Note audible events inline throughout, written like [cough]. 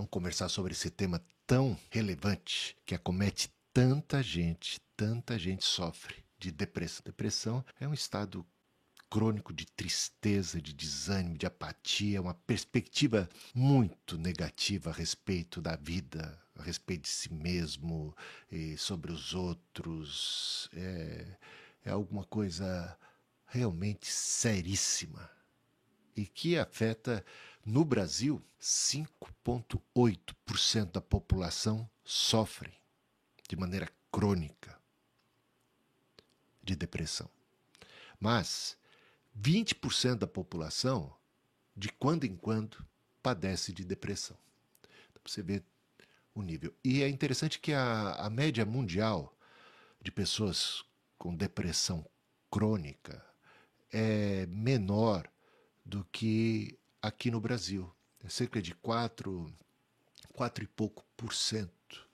Vamos conversar sobre esse tema tão relevante que acomete tanta gente, tanta gente sofre de depressão. Depressão é um estado crônico de tristeza, de desânimo, de apatia, uma perspectiva muito negativa a respeito da vida, a respeito de si mesmo e sobre os outros. É, é alguma coisa realmente seríssima e que afeta no Brasil 5,8% da população sofre de maneira crônica de depressão. Mas 20% da população, de quando em quando, padece de depressão. Então, você vê o nível. E é interessante que a, a média mundial de pessoas com depressão crônica é menor do que aqui no Brasil. É cerca de 4, 4 e pouco por cento.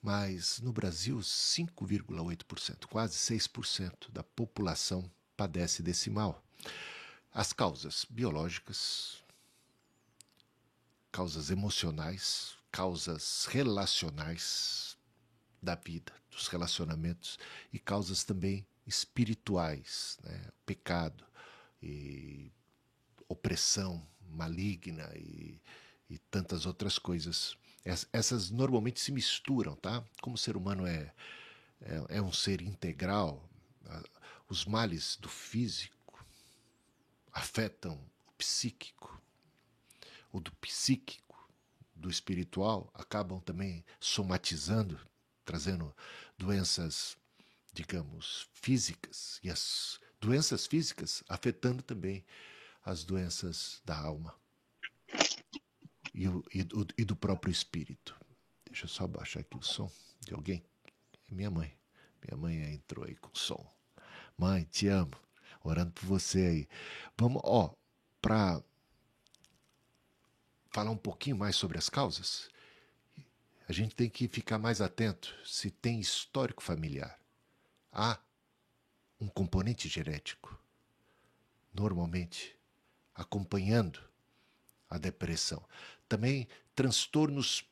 Mas no Brasil, 5,8%, quase 6% da população padece desse mal. As causas biológicas, causas emocionais, causas relacionais da vida, dos relacionamentos e causas também espirituais, né? pecado e opressão maligna e, e tantas outras coisas. Essas normalmente se misturam, tá? Como o ser humano é, é, é um ser integral, os males do físico afetam o psíquico, o do psíquico, do espiritual, acabam também somatizando, trazendo doenças, digamos, físicas, e as doenças físicas afetando também as doenças da alma e, o, e, do, e do próprio espírito. Deixa eu só baixar aqui o som de alguém. É minha mãe. Minha mãe entrou aí com som. Mãe, te amo. Orando por você aí. Vamos, ó, para falar um pouquinho mais sobre as causas, a gente tem que ficar mais atento se tem histórico familiar. Há um componente genético, normalmente acompanhando a depressão. Também transtornos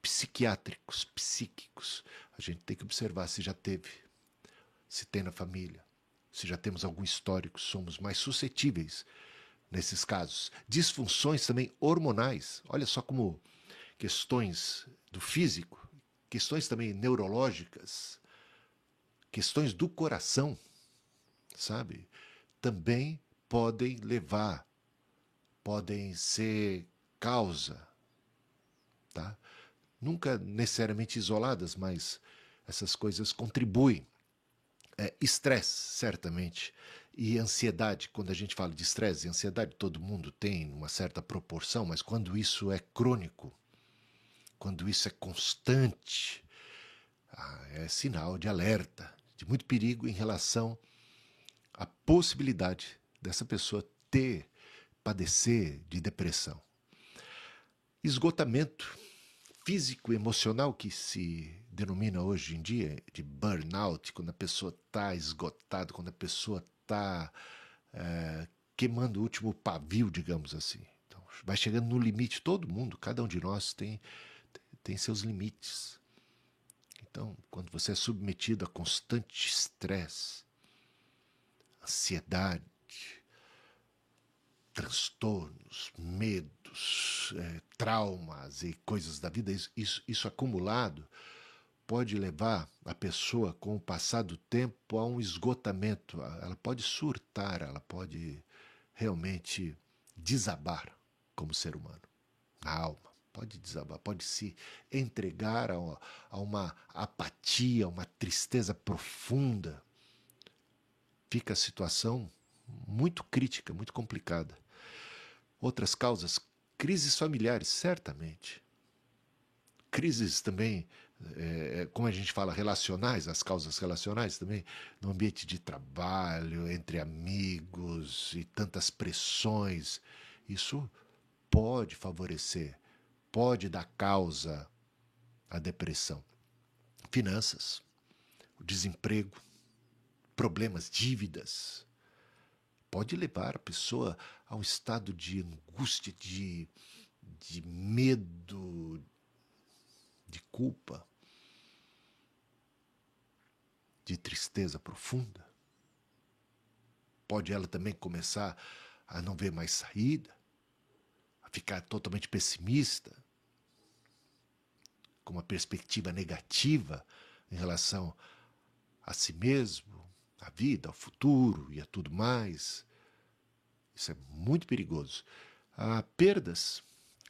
psiquiátricos, psíquicos. A gente tem que observar se já teve, se tem na família, se já temos algum histórico, somos mais suscetíveis nesses casos. Disfunções também hormonais, olha só como questões do físico, questões também neurológicas, questões do coração, sabe? Também podem levar, podem ser causa, tá? Nunca necessariamente isoladas, mas essas coisas contribuem é, estresse, certamente, e ansiedade. Quando a gente fala de estresse e ansiedade, todo mundo tem uma certa proporção, mas quando isso é crônico, quando isso é constante, ah, é sinal de alerta, de muito perigo em relação à possibilidade dessa pessoa ter, padecer de depressão. Esgotamento físico emocional que se denomina hoje em dia de burnout, quando a pessoa está esgotada, quando a pessoa está é, queimando o último pavio, digamos assim. Então, vai chegando no limite, todo mundo, cada um de nós tem, tem seus limites. Então, quando você é submetido a constante estresse, ansiedade, transtornos, medos, é, traumas e coisas da vida, isso, isso acumulado pode levar a pessoa, com o passar do tempo, a um esgotamento. Ela pode surtar, ela pode realmente desabar como ser humano, na alma. Pode desabar, pode se entregar a, a uma apatia, a uma tristeza profunda. Fica a situação muito crítica, muito complicada. Outras causas, crises familiares, certamente. Crises também, é, é, como a gente fala, relacionais, as causas relacionais também, no ambiente de trabalho, entre amigos e tantas pressões. Isso pode favorecer, pode dar causa à depressão. Finanças, desemprego, problemas, dívidas, pode levar a pessoa a um estado de angústia, de, de medo, culpa, de tristeza profunda. Pode ela também começar a não ver mais saída, a ficar totalmente pessimista, com uma perspectiva negativa em relação a si mesmo, à vida, ao futuro e a tudo mais. Isso é muito perigoso. Há perdas,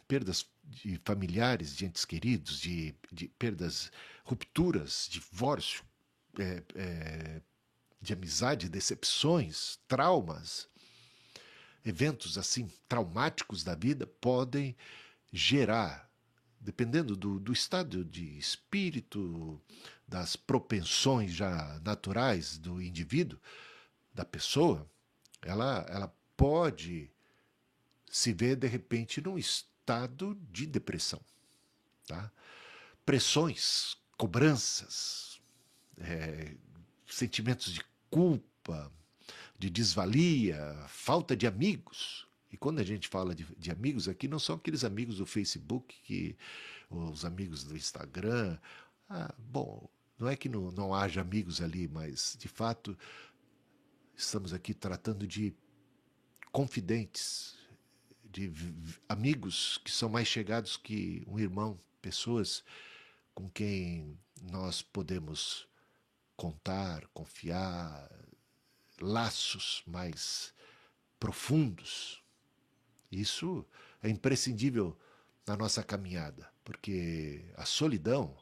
perdas de familiares, de entes queridos, de, de perdas, rupturas, divórcio, é, é, de amizade, decepções, traumas, eventos assim traumáticos da vida podem gerar, dependendo do, do estado de espírito, das propensões já naturais do indivíduo, da pessoa, ela, ela pode se ver de repente num estado de depressão. Tá? Pressões, cobranças, é, sentimentos de culpa, de desvalia, falta de amigos. E quando a gente fala de, de, amigos aqui, não são aqueles amigos do Facebook, que, os amigos do Instagram. Ah, bom, não é que não, não haja amigos ali, mas de fato estamos aqui tratando de confidentes, de amigos que são mais chegados que um irmão, pessoas com quem nós podemos contar, confiar, laços mais profundos. Isso é imprescindível na nossa caminhada, porque a solidão,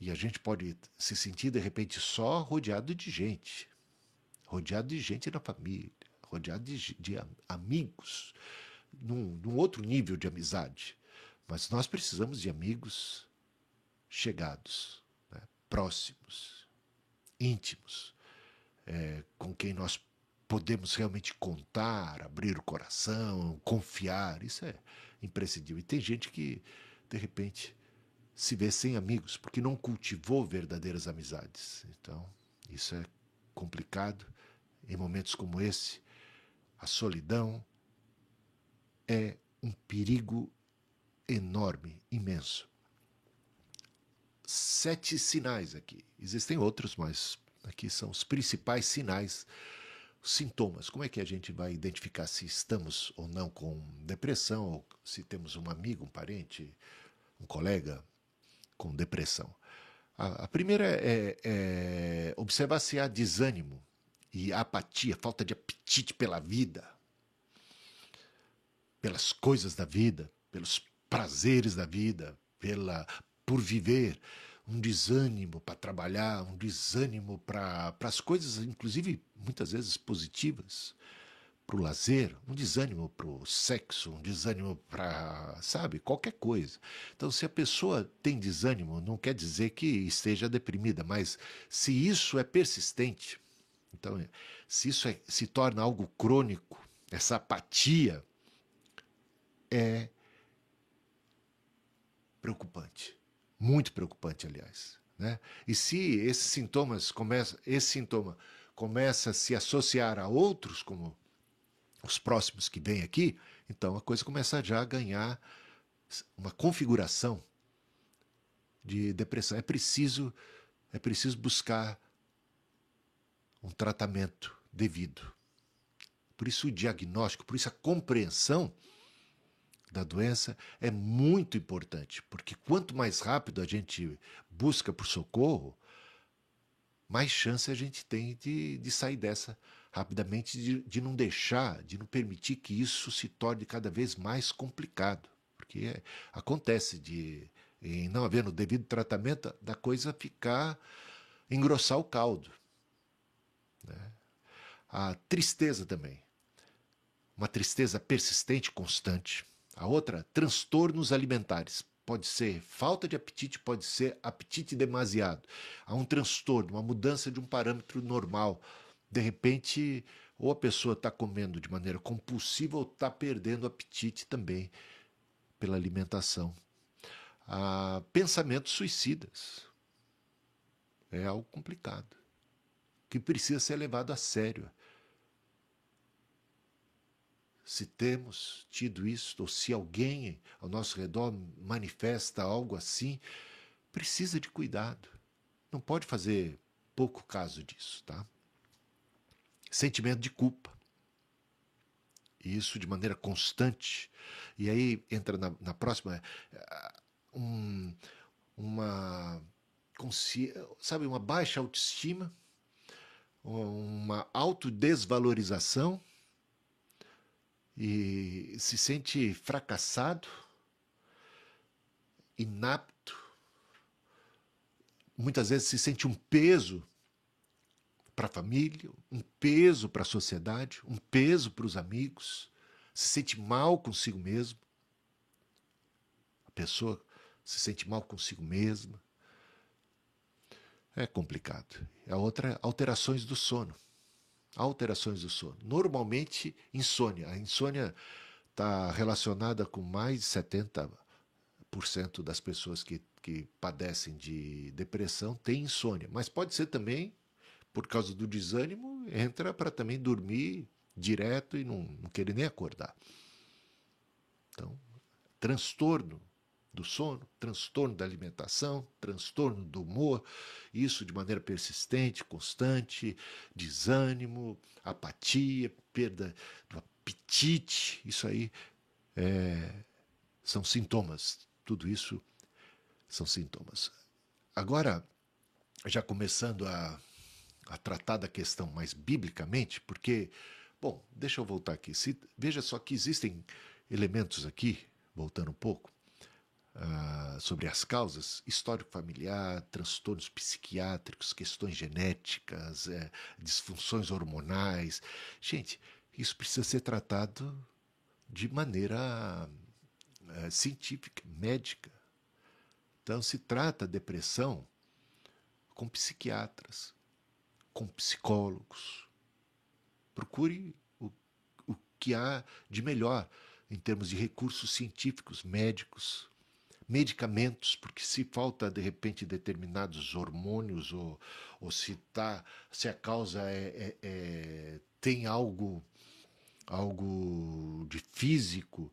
e a gente pode se sentir de repente só rodeado de gente, rodeado de gente na família, rodeado de, de amigos, num, num outro nível de amizade. Mas nós precisamos de amigos chegados, né, próximos, íntimos, é, com quem nós podemos realmente contar, abrir o coração, confiar. Isso é imprescindível. E tem gente que, de repente, se vê sem amigos, porque não cultivou verdadeiras amizades. Então, isso é complicado. Em momentos como esse, a solidão é um perigo enorme, imenso sete sinais aqui. Existem outros, mas aqui são os principais sinais, sintomas. Como é que a gente vai identificar se estamos ou não com depressão, ou se temos um amigo, um parente, um colega com depressão? A, a primeira é, é observar se há desânimo e apatia, falta de apetite pela vida, pelas coisas da vida, pelos prazeres da vida, pela por viver, um desânimo para trabalhar, um desânimo para as coisas, inclusive muitas vezes positivas, para o lazer, um desânimo para o sexo, um desânimo para, sabe, qualquer coisa. Então, se a pessoa tem desânimo, não quer dizer que esteja deprimida, mas se isso é persistente, então, se isso é, se torna algo crônico, essa apatia é preocupante. Muito preocupante, aliás. Né? E se esses sintomas começa, esse sintoma começa a se associar a outros, como os próximos que vêm aqui, então a coisa começa já a ganhar uma configuração de depressão. É preciso, é preciso buscar um tratamento devido. Por isso o diagnóstico, por isso a compreensão da doença é muito importante, porque quanto mais rápido a gente busca por socorro, mais chance a gente tem de, de sair dessa rapidamente, de, de não deixar, de não permitir que isso se torne cada vez mais complicado. Porque é, acontece de, em não havendo devido tratamento, da coisa ficar, engrossar o caldo. Né? A tristeza também. Uma tristeza persistente, constante a outra, transtornos alimentares. Pode ser falta de apetite, pode ser apetite demasiado. Há um transtorno, uma mudança de um parâmetro normal. De repente, ou a pessoa está comendo de maneira compulsiva ou está perdendo apetite também pela alimentação. Há pensamentos suicidas. É algo complicado, que precisa ser levado a sério se temos tido isso, ou se alguém ao nosso redor manifesta algo assim, precisa de cuidado. Não pode fazer pouco caso disso, tá? Sentimento de culpa. Isso de maneira constante. E aí entra na, na próxima eh, um, uma sabe uma baixa autoestima, uma autodesvalorização e se sente fracassado, inapto, muitas vezes se sente um peso para a família, um peso para a sociedade, um peso para os amigos, se sente mal consigo mesmo. A pessoa se sente mal consigo mesma. É complicado. A outra alterações do sono. Alterações do sono. Normalmente, insônia. A insônia está relacionada com mais de 70% das pessoas que que padecem de depressão têm insônia, mas pode ser também, por causa do desânimo, entra para também dormir direto e não, não querer nem acordar. Então, transtorno do sono, transtorno da alimentação, transtorno do humor, isso de maneira persistente, constante, desânimo, apatia, perda do apetite, isso aí é, são sintomas. Tudo isso são sintomas. Agora, já começando a, a tratar da questão mais biblicamente, porque, bom, deixa eu voltar aqui. Se, veja só que existem elementos aqui, voltando um pouco, uh, sobre as causas, histórico familiar, transtornos psiquiátricos, questões genéticas, é, disfunções hormonais. Gente, isso precisa ser tratado de maneira uh, científica, médica. Então, se trata depressão com psiquiatras, com psicólogos. Procure o, o que há de melhor em termos de recursos científicos, médicos, medicamentos, porque se falta de repente determinados hormônios ou, ou se tá, se a causa é, é, é, tem algo algo de físico,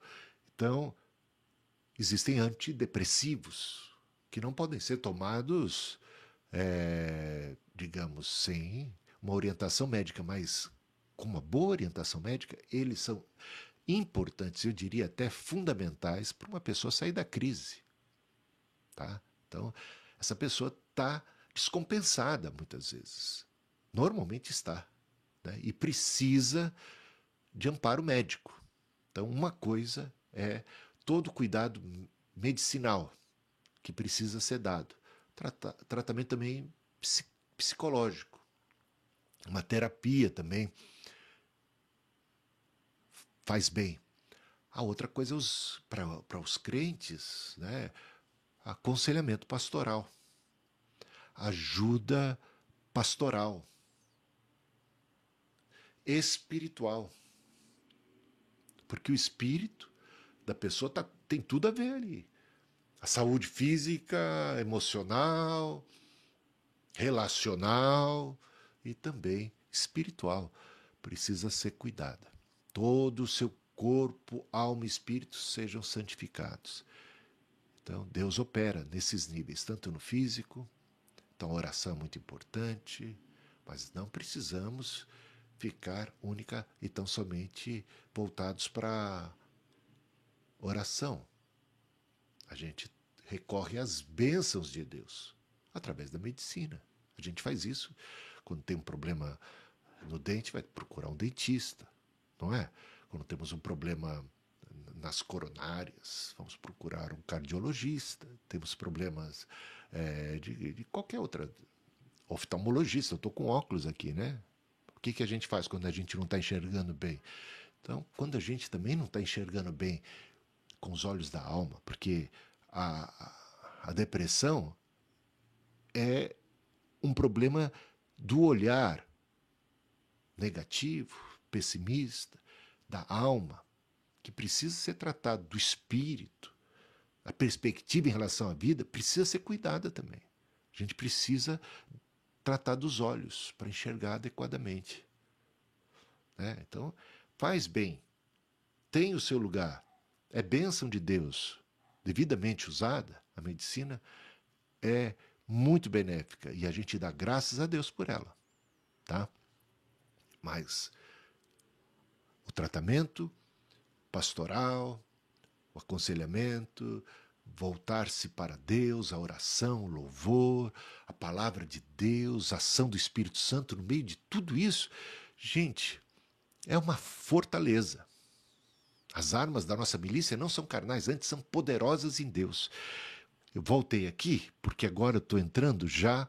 então existem antidepressivos que não podem ser tomados, é, digamos, sem uma orientação médica, mas com uma boa orientação médica, eles são importantes, eu diria até fundamentais para uma pessoa sair da crise. Tá? Então, essa pessoa está descompensada muitas vezes. Normalmente está. Né? E precisa de amparo médico. Então, uma coisa é todo cuidado medicinal, que precisa ser dado. Trata, tratamento também psicológico, uma terapia também faz bem. A outra coisa é para os crentes, né? Aconselhamento pastoral, ajuda pastoral, espiritual. Porque o espírito da pessoa tá, tem tudo a ver ali a saúde física, emocional, relacional e também espiritual precisa ser cuidada. Todo o seu corpo, alma e espírito sejam santificados. Então, Deus opera nesses níveis, tanto no físico, então oração é muito importante, mas não precisamos ficar única e tão somente voltados para oração a gente recorre às bênçãos de Deus através da medicina. A gente faz isso quando tem um problema no dente, vai procurar um dentista, não é? Quando temos um problema nas coronárias, vamos procurar um cardiologista. Temos problemas é, de, de, qualquer outra oftalmologista. Eu estou com óculos aqui, né? O que, que a gente faz quando a gente não está enxergando bem? Então, quando a gente também não está enxergando bem com os olhos da alma, porque a, a depressão é um problema do olhar negativo, pessimista, da alma, que precisa ser tratado, do espírito. A perspectiva em relação à vida precisa ser cuidada também. A gente precisa tratar dos olhos para enxergar adequadamente. Né? Então, faz bem, tem o seu lugar, é bênção de Deus, devidamente usada, a medicina é muito benéfica e a gente dá graças a Deus por ela, tá? Mas o tratamento pastoral, o aconselhamento, voltar-se para Deus, a oração, o louvor, a palavra de Deus, a ação do Espírito Santo no meio de tudo isso, gente, é uma fortaleza. As armas da nossa milícia não são carnais, antes são poderosas em Deus. Eu voltei aqui porque agora eu estou entrando já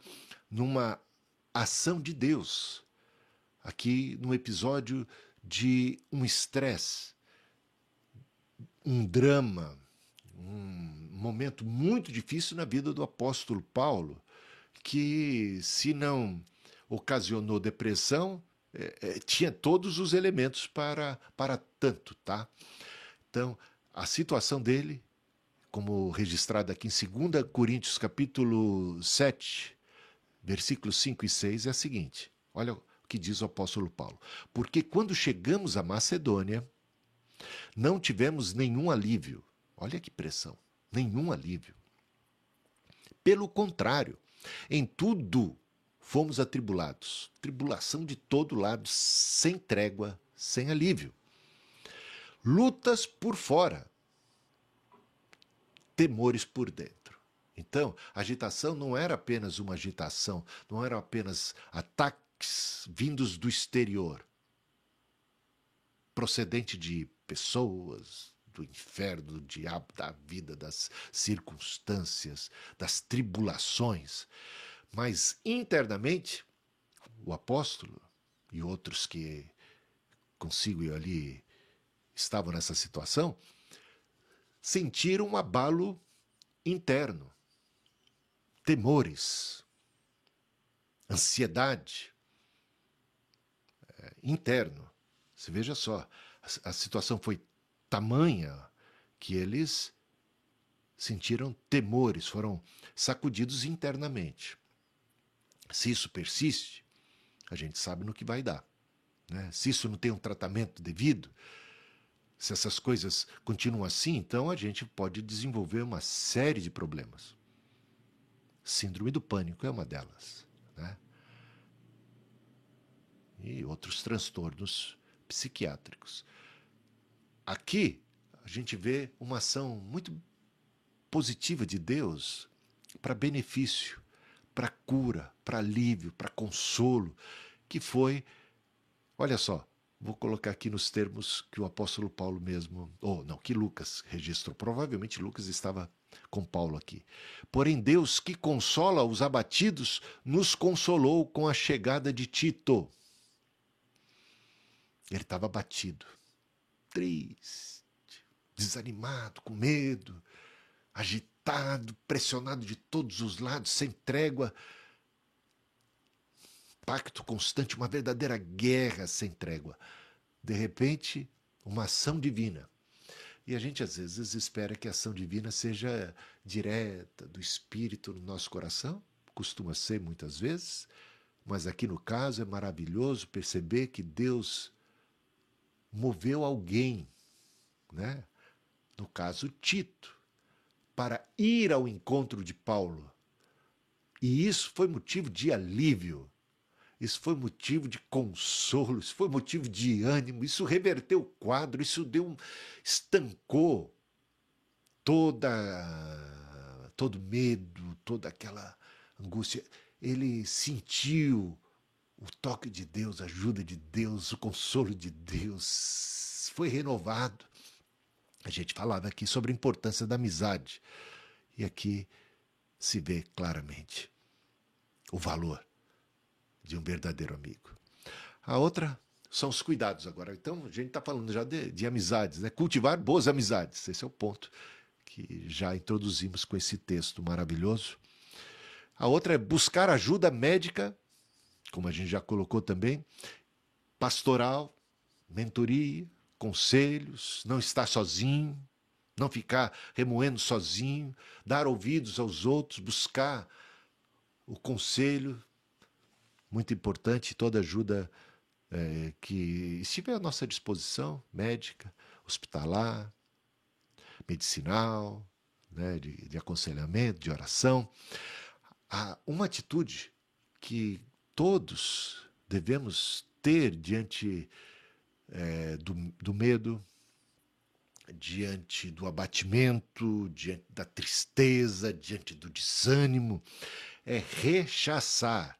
numa ação de Deus. Aqui no episódio de um estresse, um drama, um momento muito difícil na vida do apóstolo Paulo, que se não ocasionou depressão, é, é, tinha todos os elementos para, para tanto, tá? Então, a situação dele, como registrada aqui em 2 Coríntios capítulo 7, versículos 5 e 6, é a seguinte. Olha o que diz o apóstolo Paulo. Porque quando chegamos à Macedônia, não tivemos nenhum alívio. Olha que pressão. Nenhum alívio. Pelo contrário, em tudo fomos atribulados, tribulação de todo lado, sem trégua, sem alívio. Lutas por fora, temores por dentro. Então, agitação não era apenas uma agitação, não era apenas ataques vindos do exterior, procedente de pessoas, do inferno, do diabo, da vida, das circunstâncias, das tribulações. Mas internamente, o apóstolo e outros que consigo eu ali estavam nessa situação, sentiram um abalo interno, temores, ansiedade é, interno. Você veja só, a, situação foi tamanha que eles sentiram temores, foram sacudidos internamente. Se isso persiste, a gente sabe no que vai dar. Né? Se isso não tem um tratamento devido, se essas coisas continuam assim, então a gente pode desenvolver uma série de problemas. Síndrome do pânico é uma delas. Né? E outros transtornos psiquiátricos. Aqui a gente vê uma ação muito positiva de Deus para benefício para cura, para alívio, para consolo, que foi, olha só, vou colocar aqui nos termos que o apóstolo Paulo mesmo, ou não, que Lucas registrou. Provavelmente Lucas estava com Paulo aqui. Porém, Deus que consola os abatidos, nos consolou com a chegada de Tito. Ele estava abatido, triste, desanimado, com medo, agitado, pressionado de todos os lados, sem trégua. Pacto constante, uma verdadeira guerra sem trégua. De repente, uma ação divina. E a gente às vezes espera que a ação divina seja direta, do Espírito no nosso coração, costuma ser muitas vezes, mas aqui no caso é maravilhoso perceber que Deus moveu alguém, né? No caso, Tito, para ir ao encontro de Paulo. E isso foi motivo de alívio, isso foi motivo de consolo, isso foi motivo de ânimo, isso reverteu o quadro, isso deu estancou toda todo medo, toda aquela angústia. Ele sentiu o toque de Deus, a ajuda de Deus, o consolo de Deus. Foi renovado. A gente falava aqui sobre a importância da amizade. E aqui se vê claramente o valor de um verdadeiro amigo. A outra são os cuidados agora. Então, a gente está falando já de, de, amizades, né? cultivar boas amizades. Esse é o ponto que já introduzimos com esse texto maravilhoso. A outra é buscar ajuda médica, como a gente já colocou também, pastoral, mentoria, conselhos, não estar sozinho, não ficar remoendo sozinho, dar ouvidos aos outros, buscar o conselho, muito importante, toda ajuda é, que estiver à nossa disposição, médica, hospitalar, medicinal, né, de, de aconselhamento, de oração. há uma atitude que todos devemos ter diante é, do, do medo, diante do abatimento, diante da tristeza, diante do desânimo, é rechaçar.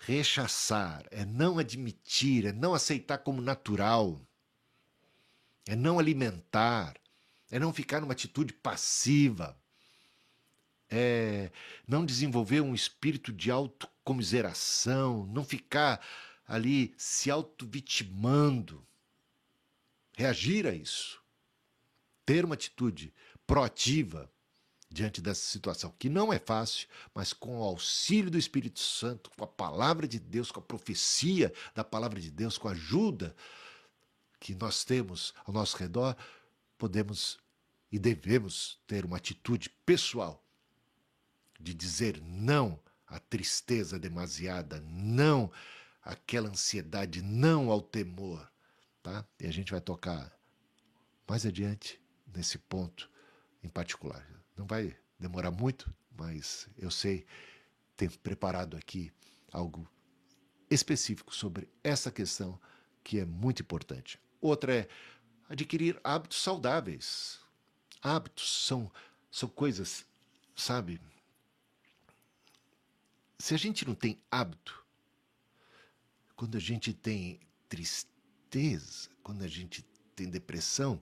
Rechaçar é não admitir, é não aceitar como natural, é não alimentar, é não ficar numa atitude passiva, é não desenvolver um espírito de autocomiseração, não ficar ali se auto-vitimando. Reagir a isso. Ter uma atitude proativa diante dessa situação, que não é fácil, mas com o auxílio do Espírito Santo, com a palavra de Deus, com a profecia da palavra de Deus, com a ajuda que nós temos ao nosso redor, podemos e devemos ter uma atitude pessoal de dizer não à tristeza demasiada, não àquela ansiedade, não ao temor, tá? E a gente vai tocar mais adiante nesse ponto em particular. Não vai demorar muito, mas eu sei ter preparado aqui algo específico sobre essa questão que é muito importante. Outra é adquirir hábitos saudáveis. Hábitos são, são coisas, sabe? Se a gente não tem hábito, quando a gente tem tristeza, quando a gente tem depressão,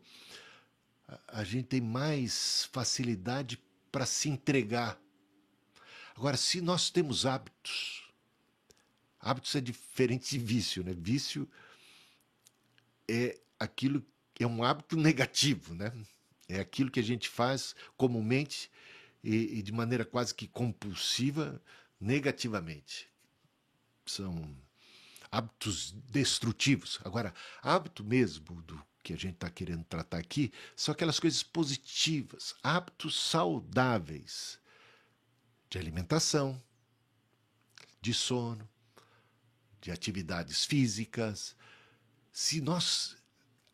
a, a gente tem mais facilidade para se entregar. Agora, se nós temos hábitos, hábitos é diferente de vício, né? Vício é aquilo é um hábito negativo, né? É aquilo que a gente faz comumente e, e de maneira quase que compulsiva, negativamente. São hábitos destrutivos. Agora, hábito mesmo do que a gente está querendo tratar aqui são aquelas coisas positivas, hábitos saudáveis de alimentação, de sono, de atividades físicas. Se nós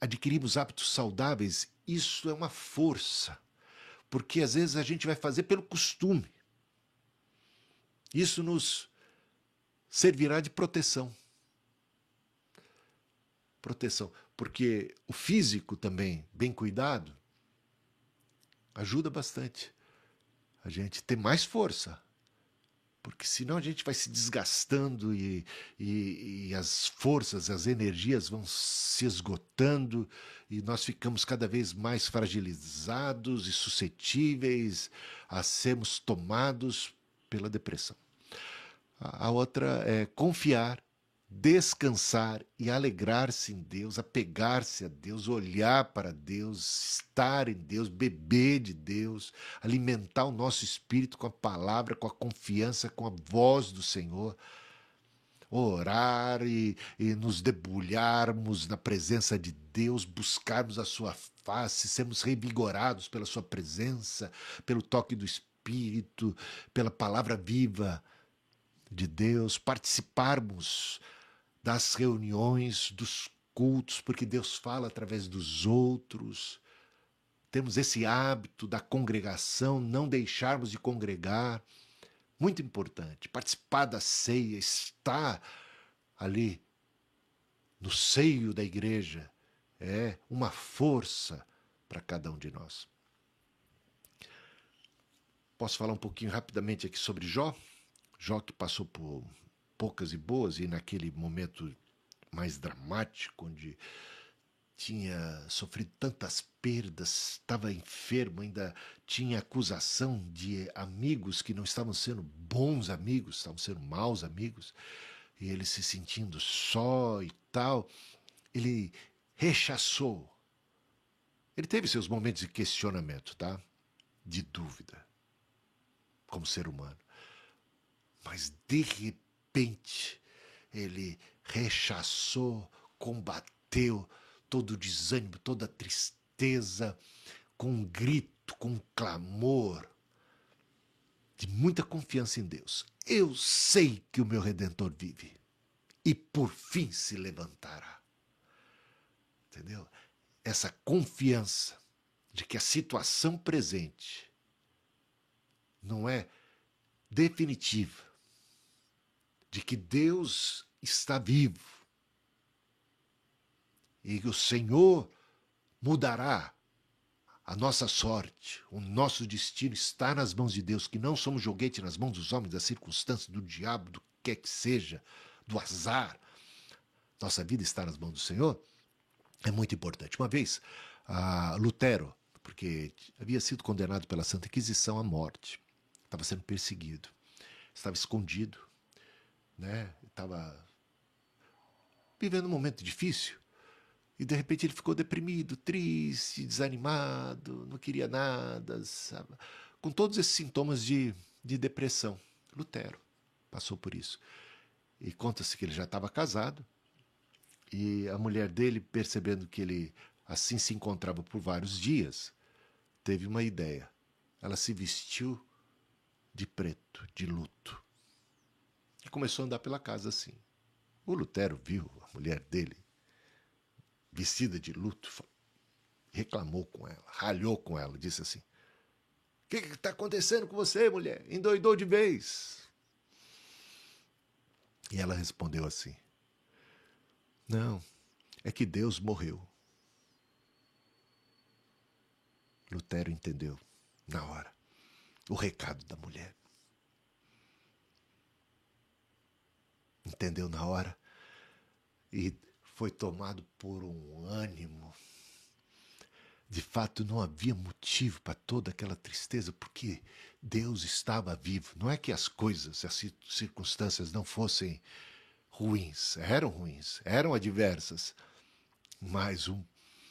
adquirimos hábitos saudáveis, isso é uma força, porque às vezes a gente vai fazer pelo costume. Isso nos servirá de proteção. Proteção, porque o físico também, bem cuidado, ajuda bastante a gente ter mais força. Porque senão a gente vai se desgastando e, e, e, as forças, as energias vão se esgotando e nós ficamos cada vez mais fragilizados e suscetíveis a sermos tomados pela depressão. A outra é confiar, descansar e alegrar-se em Deus, apegar-se a Deus, olhar para Deus, estar em Deus, beber de Deus, alimentar o nosso espírito com a palavra, com a confiança, com a voz do Senhor. Orar e, e nos debulharmos na presença de Deus, buscarmos a Sua face, sermos revigorados pela Sua presença, pelo toque do Espírito, pela palavra viva de Deus, participarmos das reuniões, dos cultos, porque Deus fala através dos outros. Temos esse hábito da congregação, não deixarmos de congregar. Muito importante. Participar da ceia, estar ali no seio da igreja, é uma força para cada um de nós. Posso falar um pouquinho rapidamente aqui sobre Jó? Jó que passou por poucas e boas, e naquele momento mais dramático, onde tinha sofrido tantas perdas, estava enfermo, ainda tinha acusação de amigos que não estavam sendo bons amigos, estavam sendo maus amigos, e ele se sentindo só e tal, ele rechaçou. Ele teve seus momentos de questionamento, tá? De dúvida, como ser humano. Mas de repente ele rechaçou, combateu todo o desânimo, toda a tristeza, com um grito, com um clamor de muita confiança em Deus. Eu sei que o meu redentor vive e por fim se levantará. Entendeu? Essa confiança de que a situação presente não é definitiva de que Deus está vivo e que o Senhor mudará a nossa sorte, o nosso destino está nas mãos de Deus, que não somos joguete nas mãos dos homens, das circunstâncias, do diabo, do que quer que seja, do azar. Nossa vida está nas mãos do Senhor. É muito importante. Uma vez, Lutero, porque havia sido condenado pela Santa Inquisição à morte, estava sendo perseguido, estava escondido, né? estava vivendo um momento difícil. E de repente ele ficou deprimido, triste, desanimado, não queria nada, sabe? com todos esses sintomas de, de depressão. Lutero passou por isso. E conta-se que ele já estava casado, e a mulher dele, percebendo que ele assim se encontrava por vários dias, teve uma ideia. Ela se vestiu de preto, de luto, e começou a andar pela casa assim. O Lutero viu a mulher dele vestida de luto, reclamou com ela, ralhou com ela, disse assim: O que está acontecendo com você, mulher? Endoidou de vez. E ela respondeu assim: Não, é que Deus morreu. Lutero entendeu na hora o recado da mulher. Entendeu na hora e foi tomado por um ânimo. De fato, não havia motivo para toda aquela tristeza, porque Deus estava vivo. Não é que as coisas, as circunstâncias não fossem ruins, eram ruins, eram adversas, mas um,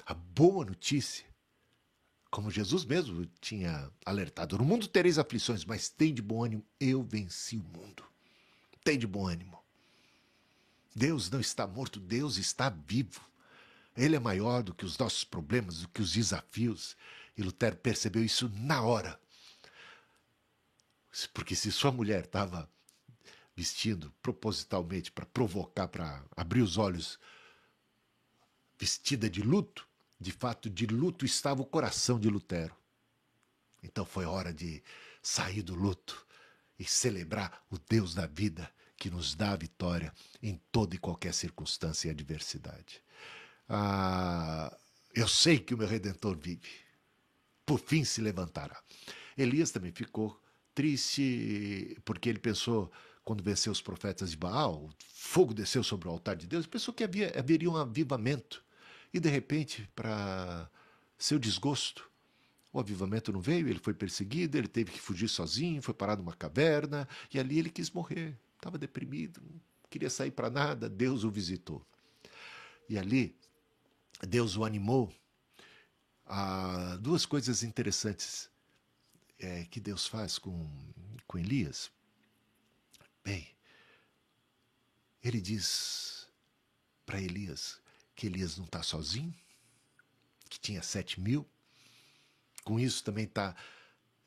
a boa notícia, como Jesus mesmo tinha alertado: no mundo tereis aflições, mas tem de bom ânimo, eu venci o mundo. Tem de bom ânimo. Deus não está morto, Deus está vivo. Ele é maior do que os nossos problemas, do que os desafios. E Lutero percebeu isso na hora. Porque se sua mulher estava vestindo propositalmente para provocar, para abrir os olhos, vestida de luto, de fato, de luto estava o coração de Lutero. Então foi hora de sair do luto e celebrar o Deus da vida que nos dá a vitória em toda e qualquer circunstância e adversidade. Ah, eu sei que o meu redentor vive, por fim se levantará. Elias também ficou triste porque ele pensou, quando venceu os profetas de Baal, o fogo desceu sobre o altar de Deus, pensou que havia, haveria um avivamento. E de repente, para seu desgosto, o avivamento não veio, ele foi perseguido, ele teve que fugir sozinho, foi parar numa caverna, e ali ele quis morrer estava deprimido, não queria sair para nada. Deus o visitou. E ali, Deus o animou. a duas coisas interessantes é, que Deus faz com, com Elias. Bem, ele diz para Elias que Elias não está sozinho, que tinha sete mil. Com isso também está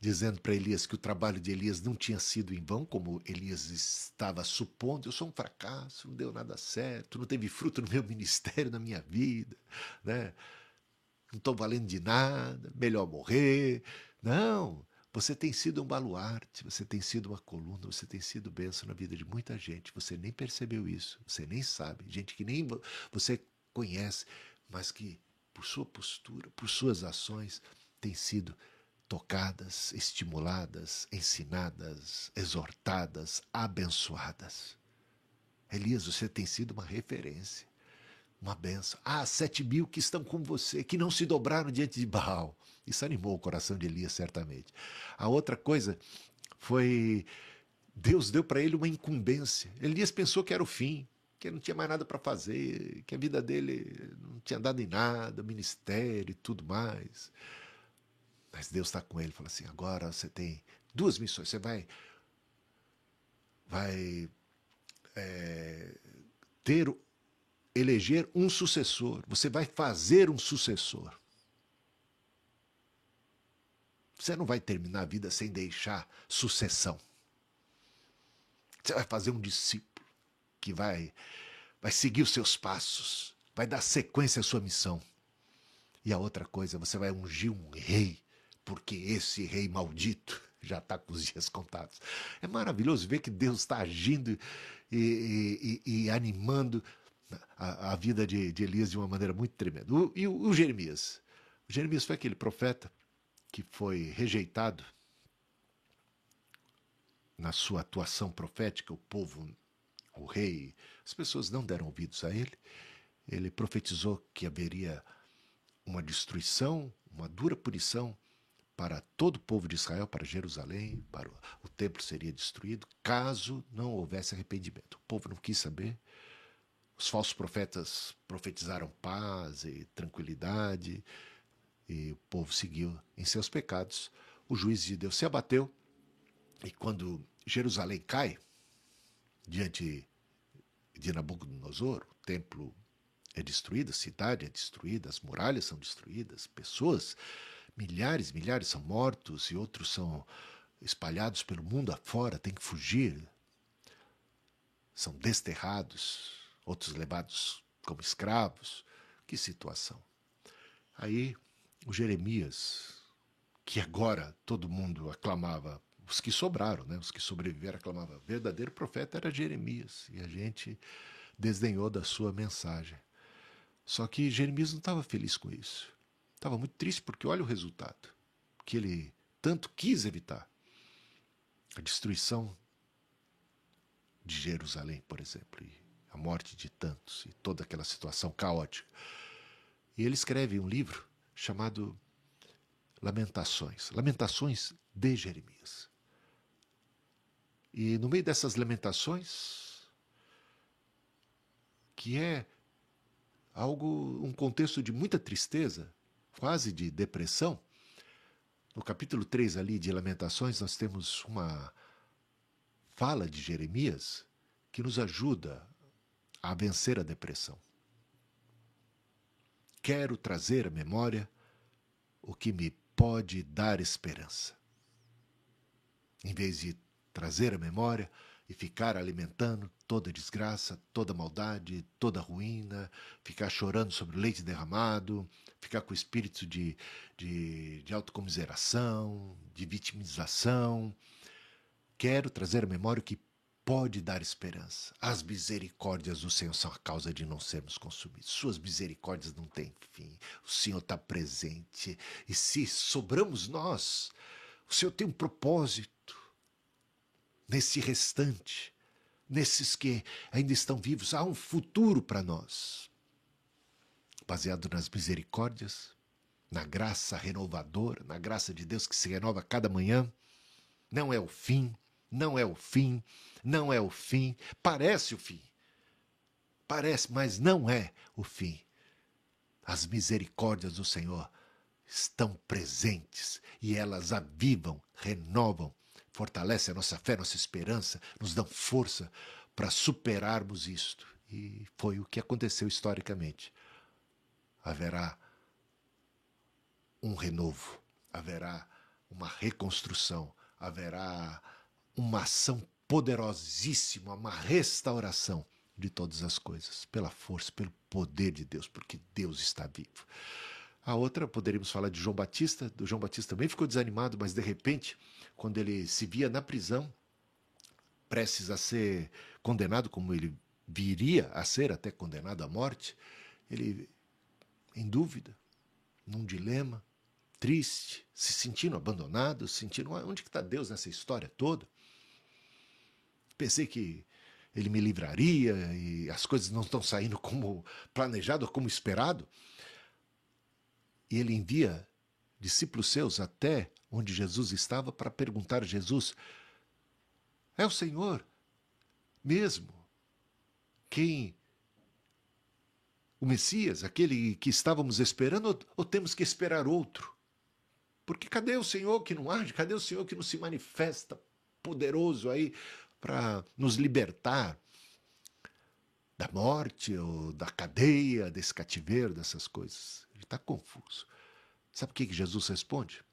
dizendo para Elias que o trabalho de Elias não tinha sido em vão, como Elias estava supondo. Eu sou um fracasso, não deu nada certo, não teve fruto no meu [laughs] ministério, na minha vida, né? não estou valendo de nada, melhor morrer. Não, você tem sido um baluarte, você tem sido uma coluna, você tem sido benção na vida de muita gente. Você nem percebeu isso, você nem sabe. Gente que nem você conhece, mas que por sua postura, por suas ações, tem sido tocadas, estimuladas, ensinadas, exortadas, abençoadas. Elias, você tem sido uma referência, uma benção. Ah, sete mil que estão com você, que não se dobraram diante de Baal. Isso animou o coração de Elias, certamente. A outra coisa foi. Deus deu para ele uma incumbência. Elias pensou que era o fim, que não tinha mais nada para fazer, que a vida dele não tinha dado em nada, ministério e tudo mais. Mas Deus está com ele, fala assim: agora você tem duas missões. Você vai, vai é, ter, eleger um sucessor. Você vai fazer um sucessor. Você não vai terminar a vida sem deixar sucessão. Você vai fazer um discípulo que vai, vai seguir os seus passos, vai dar sequência à sua missão. E a outra coisa, você vai ungir um rei porque esse rei maldito, já está com os dias contados. É maravilhoso ver que Deus está agindo e, e, e animando a, a, vida de, de, Elias de uma maneira muito tremenda. O, e o, o Jeremias? O Jeremias foi aquele profeta que foi rejeitado na sua atuação profética, o povo, o rei, as pessoas não deram ouvidos a ele. Ele profetizou que haveria uma destruição, uma dura punição para todo o povo de Israel, para Jerusalém, para o, o templo seria destruído, caso não houvesse arrependimento. O povo não quis saber. Os falsos profetas profetizaram paz e tranquilidade, e o povo seguiu em seus pecados. O juiz de Deus se abateu, e quando Jerusalém cai diante de Nabucodonosor, o templo é destruído, a cidade é destruída, as muralhas são destruídas, pessoas milhares, milhares são mortos e outros são espalhados pelo mundo afora, têm que fugir. São desterrados, outros levados como escravos. Que situação. Aí o Jeremias, que agora todo mundo aclamava, os que sobraram, né, os que sobreviveram aclamavam, verdadeiro profeta era Jeremias, e a gente desdenhou da sua mensagem. Só que Jeremias não estava feliz com isso. Estava muito triste porque olha o resultado que ele tanto quis evitar. A destruição de Jerusalém, por exemplo, e a morte de tantos e toda aquela situação caótica. E ele escreve um livro chamado Lamentações, Lamentações de Jeremias. E no meio dessas lamentações, que é algo, um contexto de muita tristeza, quase de depressão. No capítulo 3 ali de Lamentações, nós temos uma fala de Jeremias que nos ajuda a vencer a depressão. Quero trazer à memória o que me pode dar esperança. Em vez de trazer à memória e ficar alimentando toda desgraça, toda maldade, toda ruína, ficar chorando sobre o leite derramado, ficar com o espírito de, de, de autocomiseração, de vitimização. Quero trazer à memória que pode dar esperança. As misericórdias do Senhor são a causa de não sermos consumidos. Suas misericórdias não têm fim. O Senhor está presente. E se sobramos nós, o Senhor tem um propósito nesse restante, nesses que ainda estão vivos. Há um futuro para nós, baseado nas misericórdias, na graça renovadora, na graça de Deus que se renova cada manhã. Não é o fim, não é o fim, não é o fim. Parece o fim. Parece, mas não é o fim. As misericórdias do Senhor estão presentes e elas avivam, renovam fortalece a nossa fé, nossa esperança, nos dão força para superarmos isto. E foi o que aconteceu historicamente. Haverá um renovo, haverá uma reconstrução, haverá uma ação poderosíssima, uma restauração de todas as coisas, pela força, pelo poder de Deus, porque Deus está vivo. A outra, poderíamos falar de João Batista. Do João Batista também ficou desanimado, mas de repente, quando ele se via na prisão, prestes a ser condenado, como ele viria a ser até condenado à morte, ele, em dúvida, num dilema, triste, se sentindo abandonado, sentindo onde está Deus nessa história toda. Pensei que ele me livraria e as coisas não estão saindo como planejado como esperado. E ele envia discípulos seus até onde Jesus estava para perguntar a Jesus: É o Senhor mesmo quem o Messias, aquele que estávamos esperando, ou, temos que esperar outro? Porque cadê o Senhor que não age? Cadê o Senhor que não se manifesta poderoso aí para nos libertar da morte ou da cadeia, desse cativeiro, dessas coisas? Ele está confuso. Sabe o que, que Jesus responde?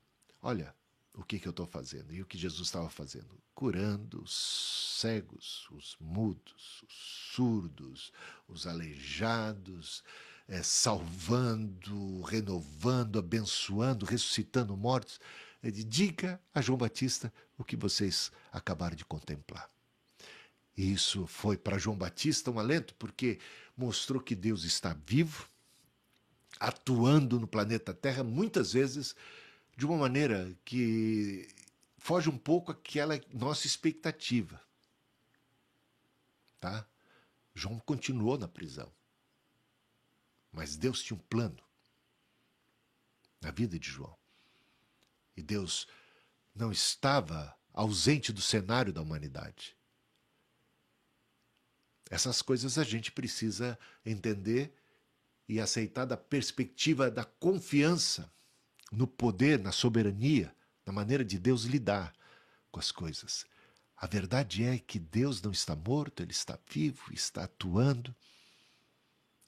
Olha, o que, que eu estou fazendo? E o que Jesus estava fazendo? Curando os cegos, os mudos, os surdos, os aleijados, é, salvando, renovando, abençoando, ressuscitando mortos. Ele diga a João Batista o que vocês acabaram de contemplar. Isso foi para João Batista um alento, porque mostrou que Deus está vivo, atuando no planeta Terra, muitas vezes de uma maneira que foge um pouco aquela nossa expectativa. Tá? João continuou na prisão. Mas Deus tinha um plano na vida de João. E Deus não estava ausente do cenário da humanidade. Essas coisas a gente precisa entender e aceitar da perspectiva da confiança no poder, na soberania, na maneira de Deus lidar com as coisas. A verdade é que Deus não está morto, ele está vivo, está atuando.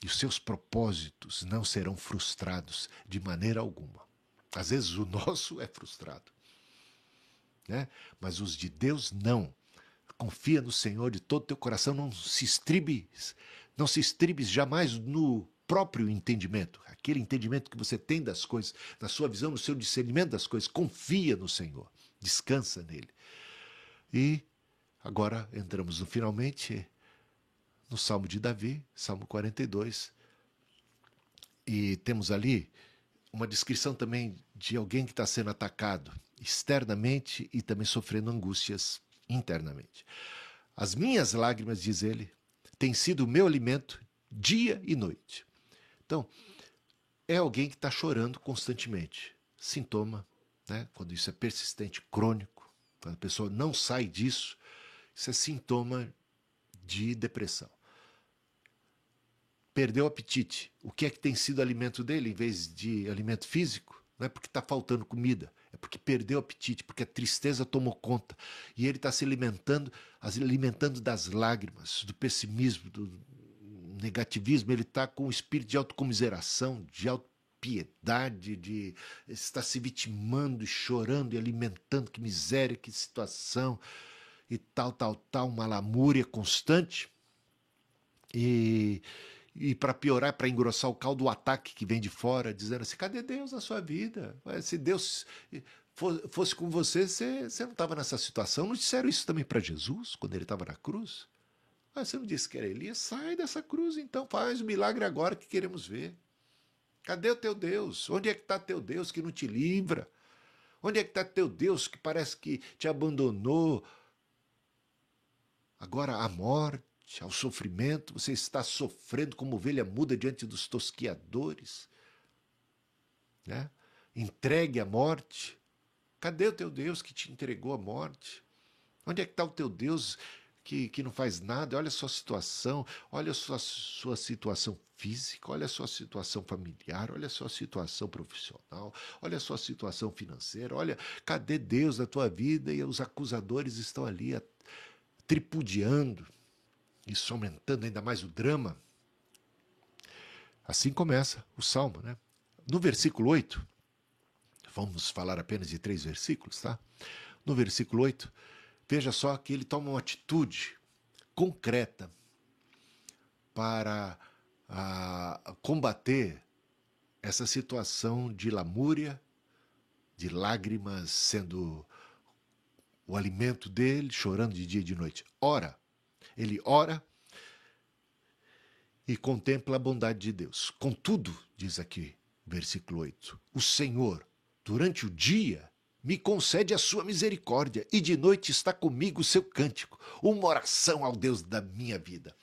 E os seus propósitos não serão frustrados de maneira alguma. Às vezes o nosso é frustrado, né? mas os de Deus não. Confia no Senhor de todo teu coração, não se estribes, não se estribes jamais no próprio entendimento, aquele entendimento que você tem das coisas, na sua visão, no seu discernimento das coisas. Confia no Senhor, descansa nele. E agora entramos no finalmente no Salmo de Davi, Salmo 42. E temos ali uma descrição também de alguém que está sendo atacado externamente e também sofrendo angústias internamente. As minhas lágrimas, diz ele, têm sido o meu alimento dia e noite. Então, é alguém que está chorando constantemente. Sintoma, né? quando isso é persistente, crônico, quando a pessoa não sai disso, isso é sintoma de depressão perdeu o apetite. O que é que tem sido alimento dele em vez de alimento físico? Não é porque está faltando comida, é porque perdeu o apetite, porque a tristeza tomou conta. E ele está se alimentando, alimentando das lágrimas, do pessimismo, do negativismo. Ele está com o espírito de autocomiseração, de autopiedade, de está se vitimando chorando e alimentando. Que miséria, que situação e tal, tal, tal, uma lamúria constante. E e para piorar, para engrossar o caldo, o ataque que vem de fora, dizendo assim: cadê Deus na sua vida? Se Deus fosse com você, você, você não estava nessa situação. Não disseram isso também para Jesus, quando ele estava na cruz? Mas você não disse que era Elias? Sai dessa cruz então, faz o milagre agora que queremos ver. Cadê o teu Deus? Onde é que está teu Deus que não te livra? Onde é que está teu Deus que parece que te abandonou? Agora a morte ao sofrimento, você está sofrendo como ovelha muda diante dos tosquiadores. Né? Entregue à morte. Cadê o teu Deus que te entregou à morte? Onde é que está o teu Deus que, que não faz nada? Olha a sua situação, olha a sua, sua situação física, olha a sua situação familiar, olha a sua situação profissional, olha a sua situação financeira, olha, cadê Deus na tua vida? E os acusadores estão ali tripudiando isso aumentando ainda mais o drama. Assim começa o salmo, né? No versículo 8, vamos falar apenas de três versículos, tá? No versículo 8, veja só que ele toma uma atitude concreta para a, combater essa situação de lamúria, de lágrimas sendo o alimento dele, chorando de dia e de noite. Ora, ele ora e contempla a bondade de Deus. Contudo, diz aqui, versículo 8: O Senhor, durante o dia, me concede a sua misericórdia, e de noite está comigo o seu cântico, uma oração ao Deus da minha vida.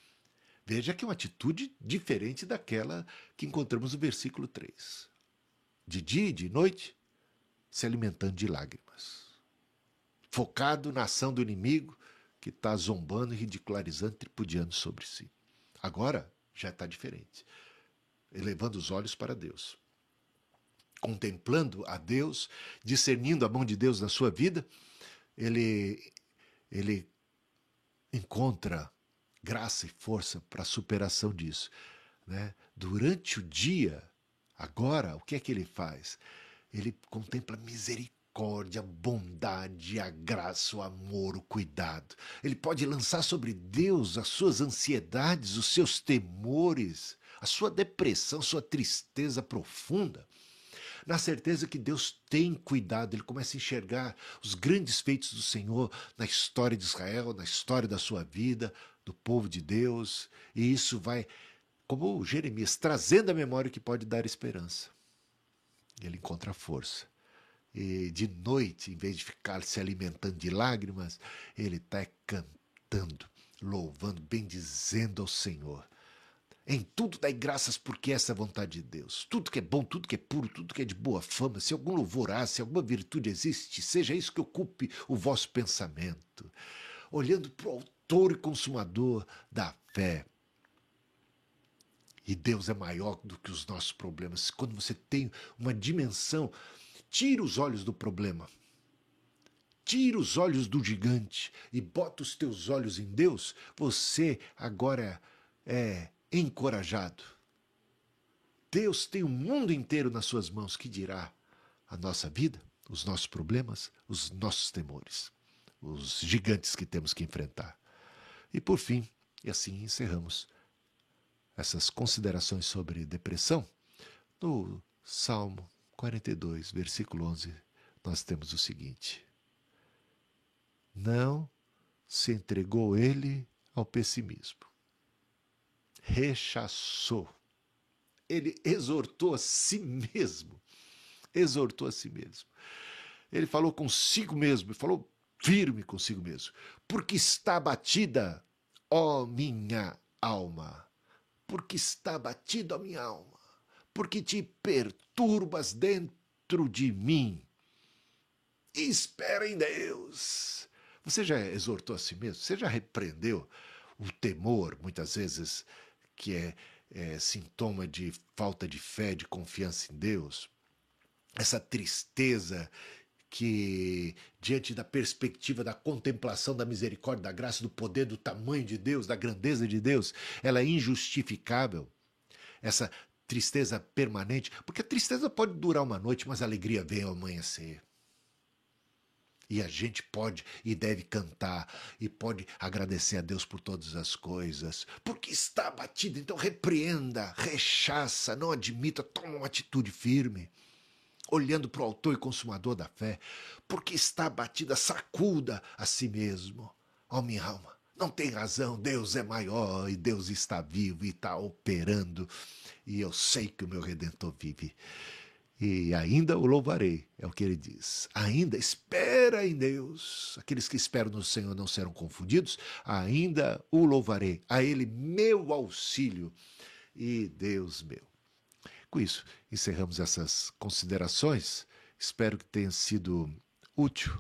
Veja que é uma atitude diferente daquela que encontramos no versículo 3. De dia e de noite, se alimentando de lágrimas. Focado na ação do inimigo, que está zombando, ridicularizando, tripudiando sobre si. Agora já está diferente. Elevando os olhos para Deus. Contemplando a Deus, discernindo a mão de Deus na sua vida, ele, ele encontra graça e força para a superação disso. Né? Durante o dia, agora, o que é que ele faz? Ele contempla misericórdia a bondade, a graça, o amor, o cuidado. Ele pode lançar sobre Deus as suas ansiedades, os seus temores, a sua depressão, sua tristeza profunda. Na certeza que Deus tem cuidado, ele começa a enxergar os grandes feitos do Senhor na história de Israel, na história da sua vida, do povo de Deus, e isso vai, como Jeremias, trazendo a memória que pode dar esperança. Ele encontra força. E de noite, em vez de ficar se alimentando de lágrimas, ele está cantando, louvando, bendizendo ao Senhor. Em tudo dai graças porque essa é a vontade de Deus. Tudo que é bom, tudo que é puro, tudo que é de boa fama, se algum louvor há, se alguma virtude existe, seja isso que ocupe o vosso pensamento. Olhando para o autor e consumador da fé. E Deus é maior do que os nossos problemas. Quando você tem uma dimensão, tira os olhos do problema. Tira os olhos do gigante e bota os teus olhos em Deus. Você agora é encorajado. Deus tem o mundo inteiro nas suas mãos, que dirá a nossa vida, os nossos problemas, os nossos temores, os gigantes que temos que enfrentar. E por fim, e assim encerramos essas considerações sobre depressão, no Salmo 42, versículo 11, nós temos o seguinte: Não se entregou ele ao pessimismo rechaçou. Ele exortou a si mesmo. Exortou a si mesmo. Ele falou consigo mesmo, falou firme consigo mesmo. Porque está batida, ó minha alma. Porque está batida, ó minha alma. Porque te perturbas dentro de mim. Espera em Deus. Você já exortou a si mesmo? Você já repreendeu o temor, muitas vezes, que é, é sintoma de falta de fé, de confiança em Deus, essa tristeza que, diante da perspectiva da contemplação da misericórdia, da graça, do poder, do tamanho de Deus, da grandeza de Deus, ela é injustificável. Essa tristeza permanente, porque a tristeza pode durar uma noite, mas a alegria vem ao amanhecer. E a gente pode e deve cantar e pode agradecer a Deus por todas as coisas, porque está abatido. Então repreenda, rechaça, não admita, toma uma atitude firme, olhando para o autor e consumador da fé, porque está abatida, sacuda a si mesmo. Ó oh, minha alma, não tem razão, Deus é maior e Deus está vivo e está operando, e eu sei que o meu redentor vive e ainda o louvarei, é o que ele diz. Ainda espera em Deus. Aqueles que esperam no Senhor não serão confundidos. Ainda o louvarei. A ele meu auxílio e Deus meu. Com isso, encerramos essas considerações. Espero que tenha sido útil,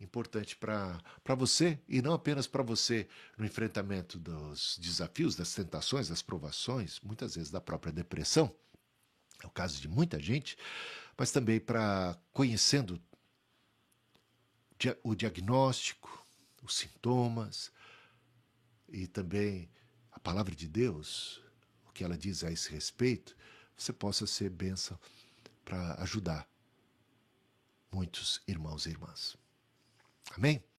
importante para você e não apenas para você no enfrentamento dos desafios, das tentações, das provações, muitas vezes da própria depressão é o caso de muita gente, mas também para conhecendo o diagnóstico, os sintomas e também a palavra de Deus, o que ela diz a esse respeito, você possa ser bênção para ajudar muitos irmãos e irmãs. Amém?